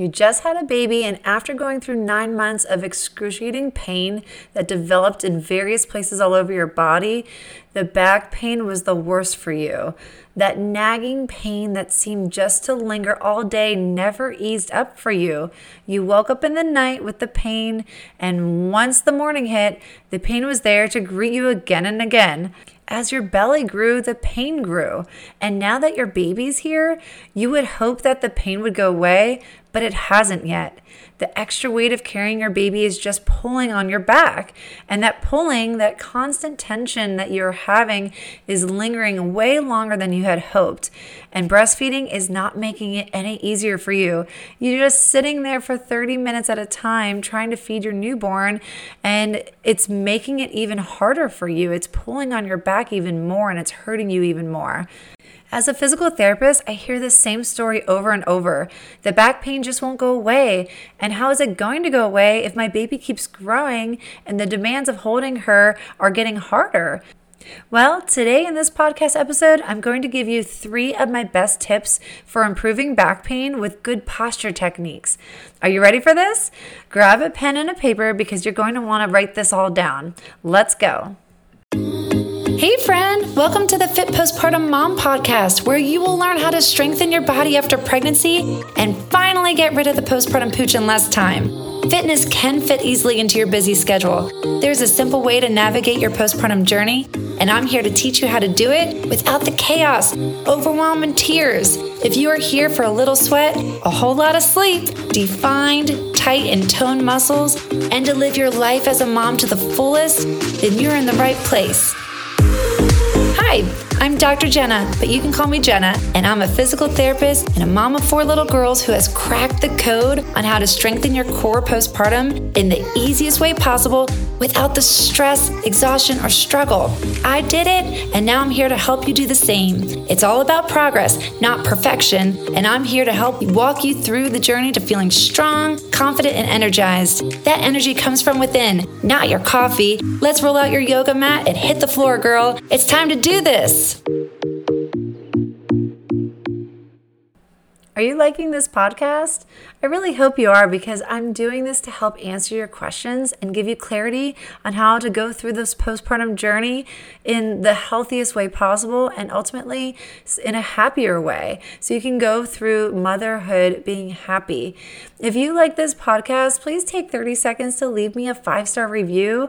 You just had a baby, and after going through nine months of excruciating pain that developed in various places all over your body, the back pain was the worst for you. That nagging pain that seemed just to linger all day never eased up for you. You woke up in the night with the pain, and once the morning hit, the pain was there to greet you again and again. As your belly grew, the pain grew. And now that your baby's here, you would hope that the pain would go away, but it hasn't yet. The extra weight of carrying your baby is just pulling on your back. And that pulling, that constant tension that you're having, is lingering way longer than you had hoped. And breastfeeding is not making it any easier for you. You're just sitting there for 30 minutes at a time trying to feed your newborn, and it's making it even harder for you. It's pulling on your back even more, and it's hurting you even more. As a physical therapist, I hear the same story over and over. The back pain just won't go away. And how is it going to go away if my baby keeps growing and the demands of holding her are getting harder? Well, today in this podcast episode, I'm going to give you three of my best tips for improving back pain with good posture techniques. Are you ready for this? Grab a pen and a paper because you're going to want to write this all down. Let's go. Hey, friend, welcome to the Fit Postpartum Mom podcast, where you will learn how to strengthen your body after pregnancy and finally get rid of the postpartum pooch in less time. Fitness can fit easily into your busy schedule. There's a simple way to navigate your postpartum journey, and I'm here to teach you how to do it without the chaos, overwhelm, and tears. If you are here for a little sweat, a whole lot of sleep, defined, tight, and toned muscles, and to live your life as a mom to the fullest, then you're in the right place. Hi, I'm Dr. Jena, but you can call me Jena, and I'm a physical therapist and a mom of four little girls who has cracked the code on how to strengthen your core postpartum in the easiest way possible without the stress, exhaustion, or struggle. I did it, and now I'm here to help you do the same. It's all about progress, not perfection, and I'm here to help walk you through the journey to feeling strong, confident, and energized. That energy comes from within, not your coffee. Let's roll out your yoga mat and hit the floor, girl. It's time to do this. Are you liking this podcast? I really hope you are because I'm doing this to help answer your questions and give you clarity on how to go through this postpartum journey in the healthiest way possible and ultimately in a happier way. So you can go through motherhood being happy. If you like this podcast, please take 30 seconds to leave me a five star review.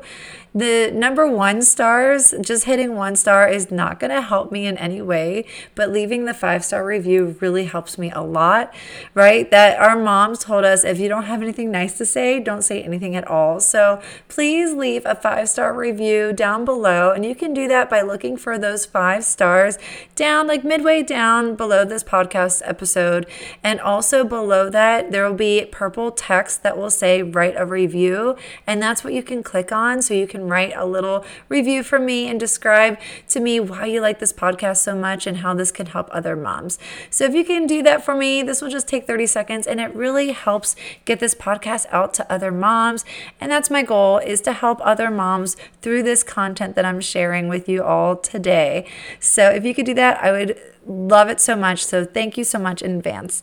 The number one stars, just hitting one star is not going to help me in any way, but leaving the five star review really helps me a lot, right? That our mom moms told us if you don't have anything nice to say, don't say anything at all. So please leave a five star review down below. And you can do that by looking for those five stars down, like midway down below this podcast episode. And also below that, there will be purple text that will say write a review. And that's what you can click on. So you can write a little review for me and describe to me why you like this podcast so much and how this can help other moms. So if you can do that for me, this will just take 30 seconds and it really really helps get this podcast out to other moms. And that's my goal is to help other moms through this content that I'm sharing with you all today. So if you could do that, I would love it so much. So thank you so much in advance.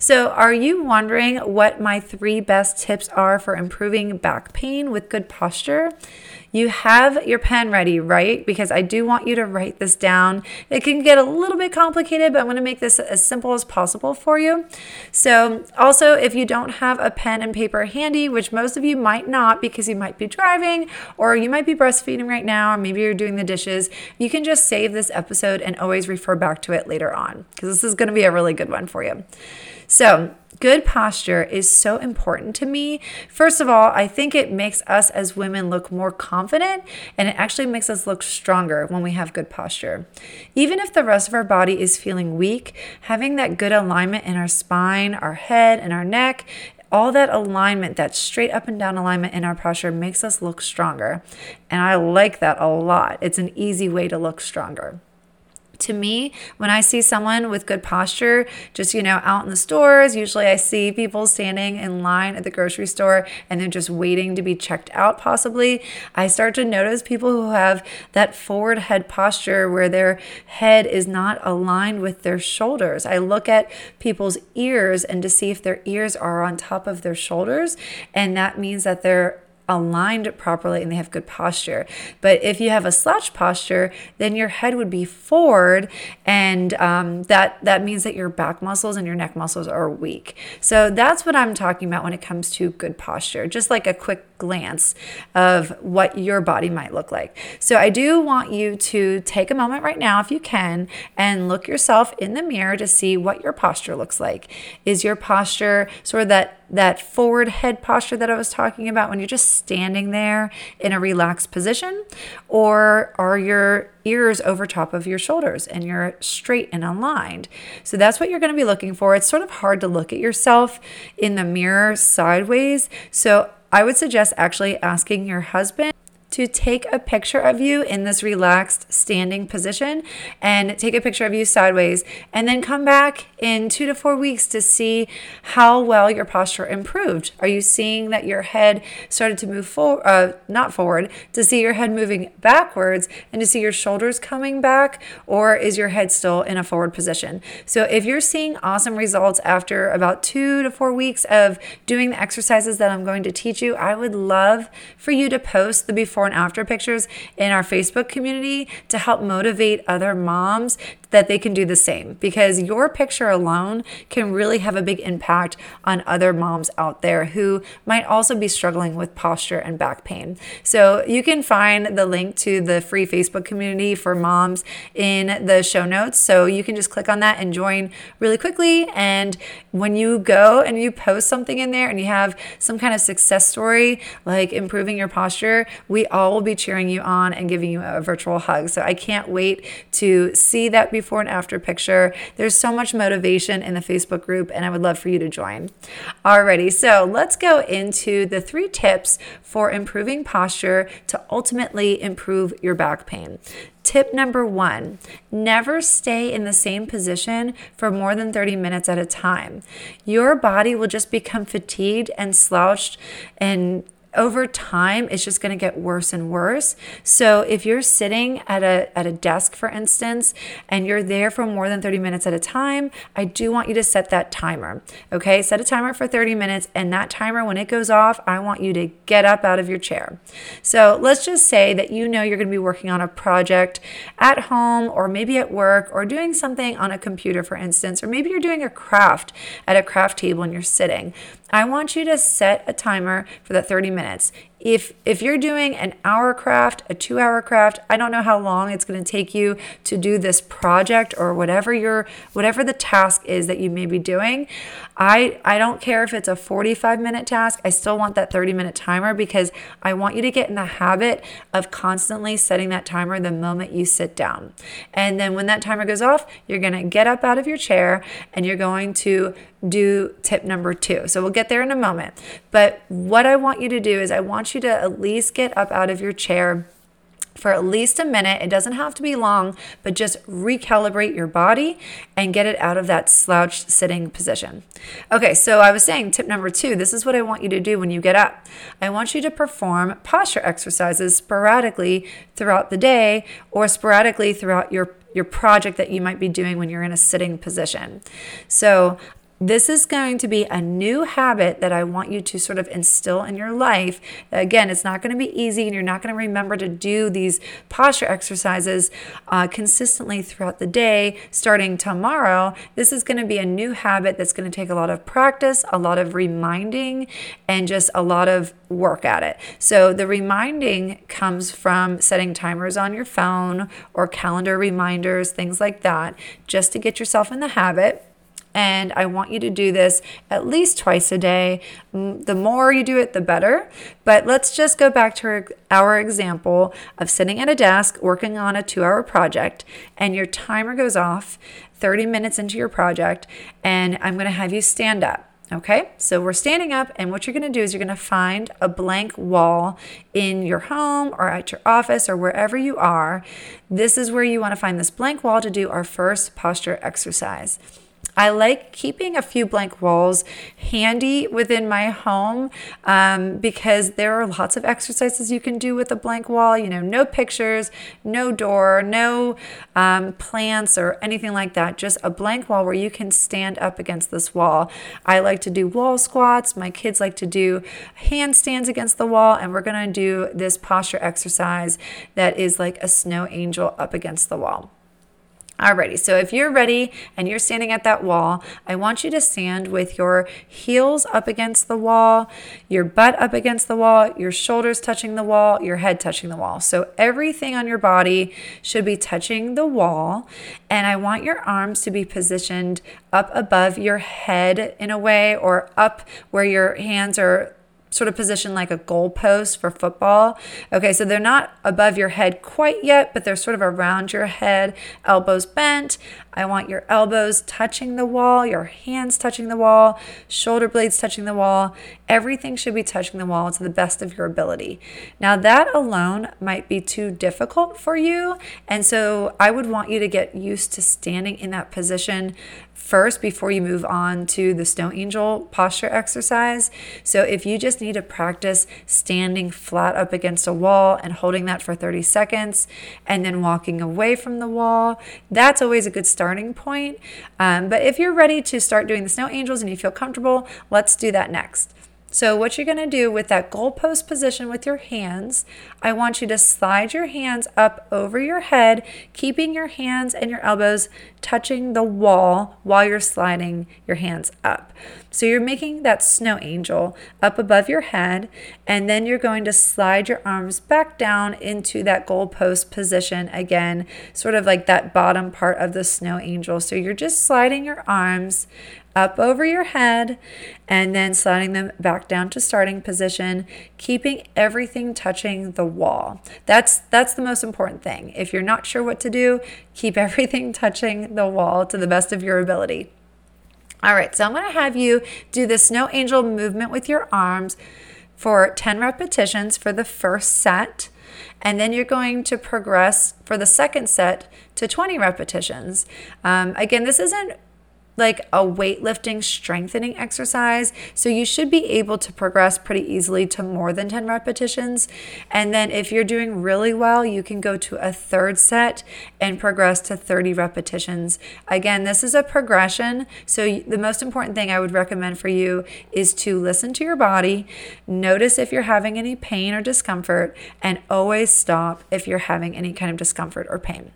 So, are you wondering what my three best tips are for improving back pain with good posture? You have your pen ready, right? Because I do want you to write this down. It can get a little bit complicated, but I'm going to make this as simple as possible for you. So, also, if you don't have a pen and paper handy, which most of you might not because you might be driving or you might be breastfeeding right now, or maybe you're doing the dishes, you can just save this episode and always refer back to it later on because this is going to be a really good one for you. So, good posture is so important to me. First of all, I think it makes us as women look more confident and it actually makes us look stronger when we have good posture. Even if the rest of our body is feeling weak, having that good alignment in our spine, our head, and our neck all that alignment, that straight up and down alignment in our posture makes us look stronger. And I like that a lot. It's an easy way to look stronger. To me, when I see someone with good posture, just, you know, out in the stores, usually I see people standing in line at the grocery store and they're just waiting to be checked out, possibly. I start to notice people who have that forward head posture where their head is not aligned with their shoulders. I look at people's ears and to see if their ears are on top of their shoulders, and that means that they're aligned properly and they have good posture. But if you have a slouch posture, then your head would be forward, and um, that that means that your back muscles and your neck muscles are weak. So that's what I'm talking about when it comes to good posture. Just like a quick glance of what your body might look like. So I do want you to take a moment right now, if you can, and look yourself in the mirror to see what your posture looks like. Is your posture sort of that that forward head posture that I was talking about when you're just standing there in a relaxed position? Or are your ears over top of your shoulders and you're straight and aligned? So that's what you're going to be looking for. It's sort of hard to look at yourself in the mirror sideways. So I would suggest actually asking your husband to take a picture of you in this relaxed standing position and take a picture of you sideways and then come back in two to four weeks to see how well your posture improved. Are you seeing that your head started to move forward, uh, not forward, to see your head moving backwards and to see your shoulders coming back, or is your head still in a forward position? So if you're seeing awesome results after about two to four weeks of doing the exercises that I'm going to teach you, I would love for you to post the before before and after pictures in our Facebook community to help motivate other moms that they can do the same because your picture alone can really have a big impact on other moms out there who might also be struggling with posture and back pain. So you can find the link to the free Facebook community for moms in the show notes. So you can just click on that and join really quickly. And when you go and you post something in there and you have some kind of success story like improving your posture, we all will be cheering you on and giving you a virtual hug. So I can't wait to see that before and after picture. There's so much motivation in the Facebook group, and I would love for you to join. Alrighty, so let's go into the three tips for improving posture to ultimately improve your back pain. Tip number one never stay in the same position for more than 30 minutes at a time. Your body will just become fatigued and slouched and over time it's just going to get worse and worse. So if you're sitting at a at a desk for instance and you're there for more than 30 minutes at a time i do want you to set that timer okay? Set a timer for 30 minutes and that timer when it goes off i want you to get up out of your chair. So let's just say that you know you're going to be working on a project at home or maybe at work or doing something on a computer for instance or maybe you're doing a craft at a craft table and you're sitting I want you to set a timer for the 30 minutes if if you're doing an hour craft a two hour craft i don't know how long it's going to take you to do this project or whatever your whatever the task is that you may be doing. I i don't care if it's a 45 minute task. I still want that 30 minute timer because i want you to get in the habit of constantly setting that timer the moment you sit down. And then when that timer goes off you're going to get up out of your chair and you're going to do tip number two. So we'll get there in a moment. But what i want you to do is i want want you to at least get up out of your chair for at least a minute. It doesn't have to be long, but just recalibrate your body and get it out of that slouched sitting position. Okay, so I was saying tip number two this is what I want you to do when you get up. I want you to perform posture exercises sporadically throughout the day or sporadically throughout your your project that you might be doing when you're in a sitting position. So, this is going to be a new habit that I want you to sort of instill in your life. Again, it's not going to be easy, and you're not going to remember to do these posture exercises uh, consistently throughout the day. Starting tomorrow, this is going to be a new habit that's going to take a lot of practice, a lot of reminding, and just a lot of work at it. So, the reminding comes from setting timers on your phone or calendar reminders, things like that, just to get yourself in the habit. And I want you to do this at least twice a day. Mm, the more you do it, the better. But let's just go back to our example of sitting at a desk working on a two hour project, and your timer goes off 30 minutes into your project, and I'm to have you stand up. Okay, so we're standing up, and what you're gonna do is you're gonna find a blank wall in your home or at your office or wherever you are. This is where you wanna find this blank wall to do our first posture exercise. I like keeping a few blank walls handy within my home um, because there are lots of exercises you can do with a blank wall. You know, no pictures, no door, no um, plants or anything like that. Just a blank wall where you can stand up against this wall. I like to do wall squats. My kids like to do handstands against the wall, and we're going to do this posture exercise that is like a snow angel up against the wall. Alrighty, so if you're ready and you're standing at that wall, I want you to stand with your heels up against the wall, your butt up against the wall, your shoulders touching the wall, your head touching the wall. So everything on your body should be touching the wall. And I want your arms to be positioned up above your head in a way or up where your hands are sort of positioned like a goalpost for football. Okay, so they're not above your head quite yet, but they're sort of around your head, elbows bent. I want your elbows touching the wall, your hands touching the wall, shoulder blades touching the wall. Everything should be touching the wall to the best of your ability. Now, that alone might be too difficult for you. And so I would want you to get used to standing in that position first before you move on to the snow angel posture exercise. So if you just need to practice standing flat up against a wall and holding that for 30 seconds and then walking away from the wall, that's always a good starting point. Um, but if you're ready to start doing the snow angels and you feel comfortable, let's do that next. So, what you're going to do with that goalpost position with your hands, I want you to slide your hands up over your head, keeping your hands and your elbows touching the wall while you're sliding your hands up. So, you're making that snow angel up above your head, and then you're going to slide your arms back down into that goalpost position again, sort of like that bottom part of the snow angel. So, you're just sliding your arms up over your head and then sliding them back down to starting position, keeping everything touching the wall. That's that's the most important thing. If you're not sure what to do, keep everything touching the wall to the best of your ability. All right, so I'm going to have you do the snow angel movement with your arms for 10 repetitions for the first set. And then you're going to progress for the second set to 20 repetitions. Um, again, this isn't like a weightlifting strengthening exercise. So you should be able to progress pretty easily to more than 10 repetitions. And then if you're doing really well, you can go to a third set and progress to 30 repetitions. Again, this is a progression. So the most important thing I would recommend for you is to listen to your body, notice if you're having any pain or discomfort, and always stop if you're having any kind of discomfort or pain.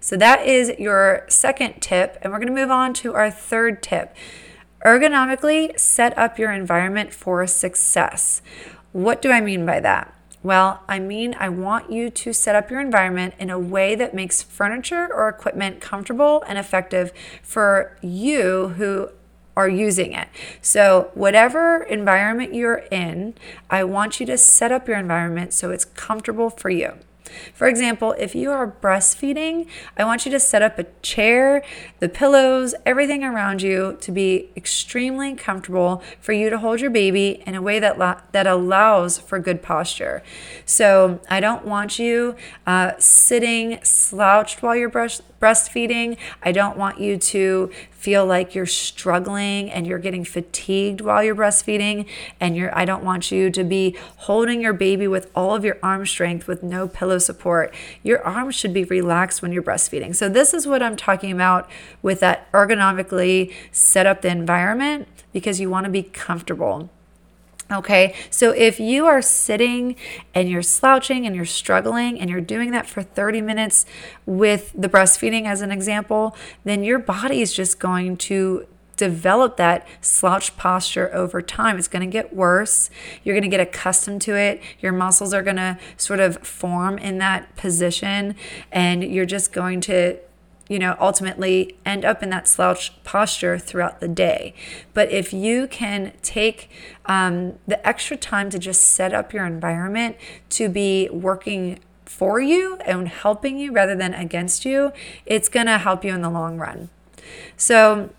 So that is your second tip. And we're going to move on to our third tip. Ergonomically set up your environment for success. What do I mean by that? Well, I mean, I want you to set up your environment in a way that makes furniture or equipment comfortable and effective for you who are using it. So, whatever environment you're in, I want you to set up your environment so it's comfortable for you. For example, if you are breastfeeding, I want you to set up a chair, the pillows, everything around you to be extremely comfortable for you to hold your baby in a way that la- that allows for good posture. So I don't want you uh, sitting slouched while you're breast- breastfeeding. I don't want you to feel like you're struggling and you're getting fatigued while you're breastfeeding and you're I don't want you to be holding your baby with all of your arm strength with no pillow support. Your arms should be relaxed when you're breastfeeding. So this is what I'm talking about with that ergonomically set up the environment because you want to be comfortable. Okay, so if you are sitting and you're slouching and you're struggling and you're doing that for 30 minutes with the breastfeeding as an example, then your body is just going to develop that slouch posture over time. It's going to get worse. You're going to get accustomed to it. Your muscles are going to sort of form in that position, and you're just going to you know, ultimately end up in that slouch posture throughout the day. But if you can take um, the extra time to just set up your environment to be working for you and helping you rather than against you, it's to help you in the long run. So,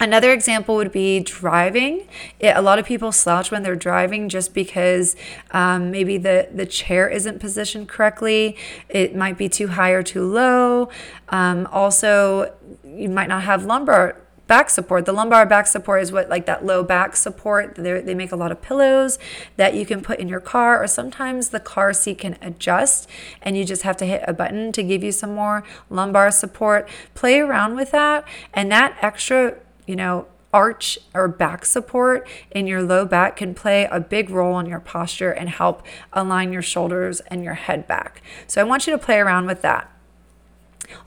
Another example would be driving. It, a lot of people slouch when they're driving just because um, maybe the, the chair isn't positioned correctly. It might be too high or too low. Um, also, you might not have lumbar back support. The lumbar back support is what like that low back support. They're, they make a lot of pillows that you can put in your car, or sometimes the car seat can adjust and you just have to hit a button to give you some more lumbar support. Play around with that, and that extra you know, arch or back support in your low back can play a big role in your posture and help align your shoulders and your head back. So I want you to play around with that.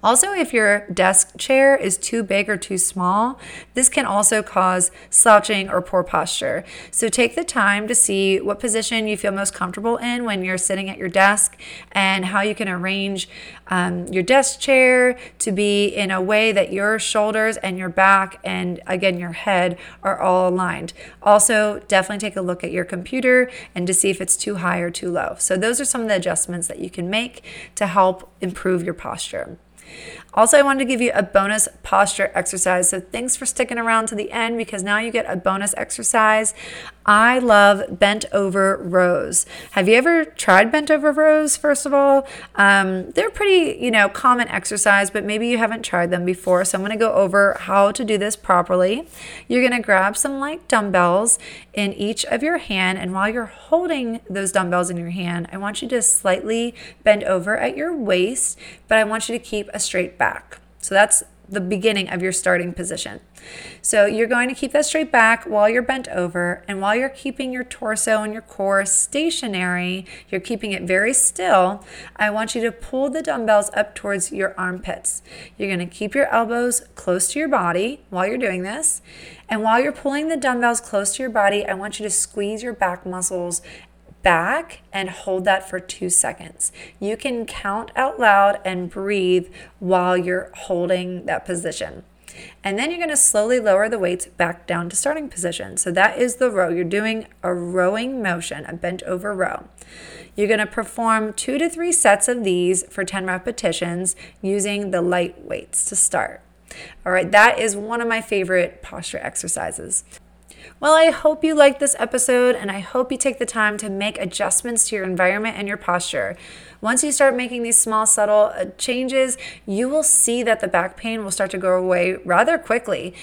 Also, if your desk chair is too big or too small, this can also cause slouching or poor posture. So take the time to see what position you feel most comfortable in when you're sitting at your desk and how you can arrange um, your desk chair to be in a way that your shoulders and your back and again your head are all aligned. Also, definitely take a look at your computer and to see if it's too high or too low. So, those are some of the adjustments that you can make to help improve your posture. Also, I wanted to give you a bonus posture exercise. So, thanks for sticking around to the end because now you get a bonus exercise. I love bent over rows. Have you ever tried bent over rows, first of all? Um, they're pretty, you know, common exercise, but maybe you haven't tried them before. So, I'm going to go over how to do this properly. You're going to grab some light dumbbells in each of your hand, and while you're holding those dumbbells in your hand, I want you to slightly bend over at your waist, but I want you to keep a straight back. So that's the beginning of your starting position. So you're going to keep that straight back while you're bent over, and while you're keeping your torso and your core stationary, you're keeping it very still. I want you to pull the dumbbells up towards your armpits. You're going to keep your elbows close to your body while you're doing this. And while you're pulling the dumbbells close to your body, I want you to squeeze your back muscles back and hold that for two seconds. You can count out loud and breathe while you're holding that position. And then you're going to slowly lower the weights back down to starting position. So that is the row. You're doing a rowing motion, a bent over row. You're going to perform two to three sets of these for 10 repetitions using the light weights to start. All right, that is one of my favorite posture exercises. Well, I hope you liked this episode and I hope you take the time to make adjustments to your environment and your posture. Once you start making these small, subtle uh, changes, you will see that the back pain will start to go away rather quickly.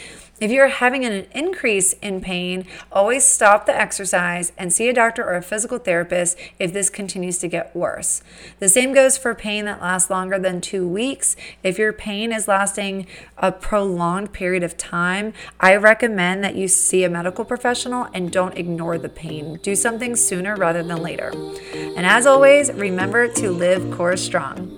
If you're having an increase in pain, always stop the exercise and see a doctor or a physical therapist if this continues to get worse. The same goes for pain that lasts longer than two weeks. If your pain is lasting a prolonged period of time, I recommend that you see a medical professional and don't ignore the pain. Do something sooner rather than later. And as always, remember to live core strong.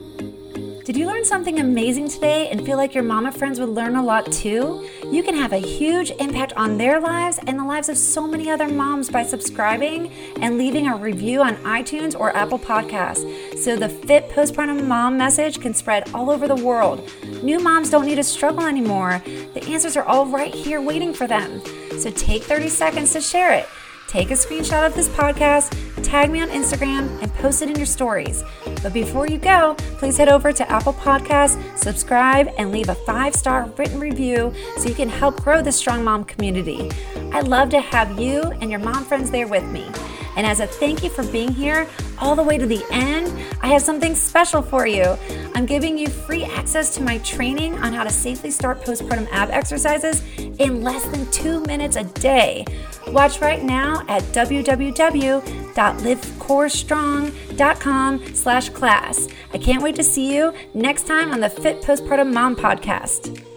Did you learn something amazing today and feel like your mama friends would learn a lot too? You can have a huge impact on their lives and the lives of so many other moms by subscribing and leaving a review on iTunes or Apple Podcasts so the fit postpartum mom message can spread all over the world. New moms don't need to struggle anymore. The answers are all right here waiting for them. So take 30 seconds to share it. Take a screenshot of this podcast, tag me on Instagram, and post it in your stories. But before you go, please head over to Apple Podcasts, subscribe, and leave a five star written review so you can help grow the Strong Mom community. I'd love to have you and your mom friends there with me. And as a thank you for being here all the way to the end, I have something special for you. I'm giving you free access to my training on how to safely start postpartum ab exercises in less than two minutes a day. Watch right now at www.livecorestrong.com slash class. I can't wait to see you next time on the Fit Postpartum Mom podcast.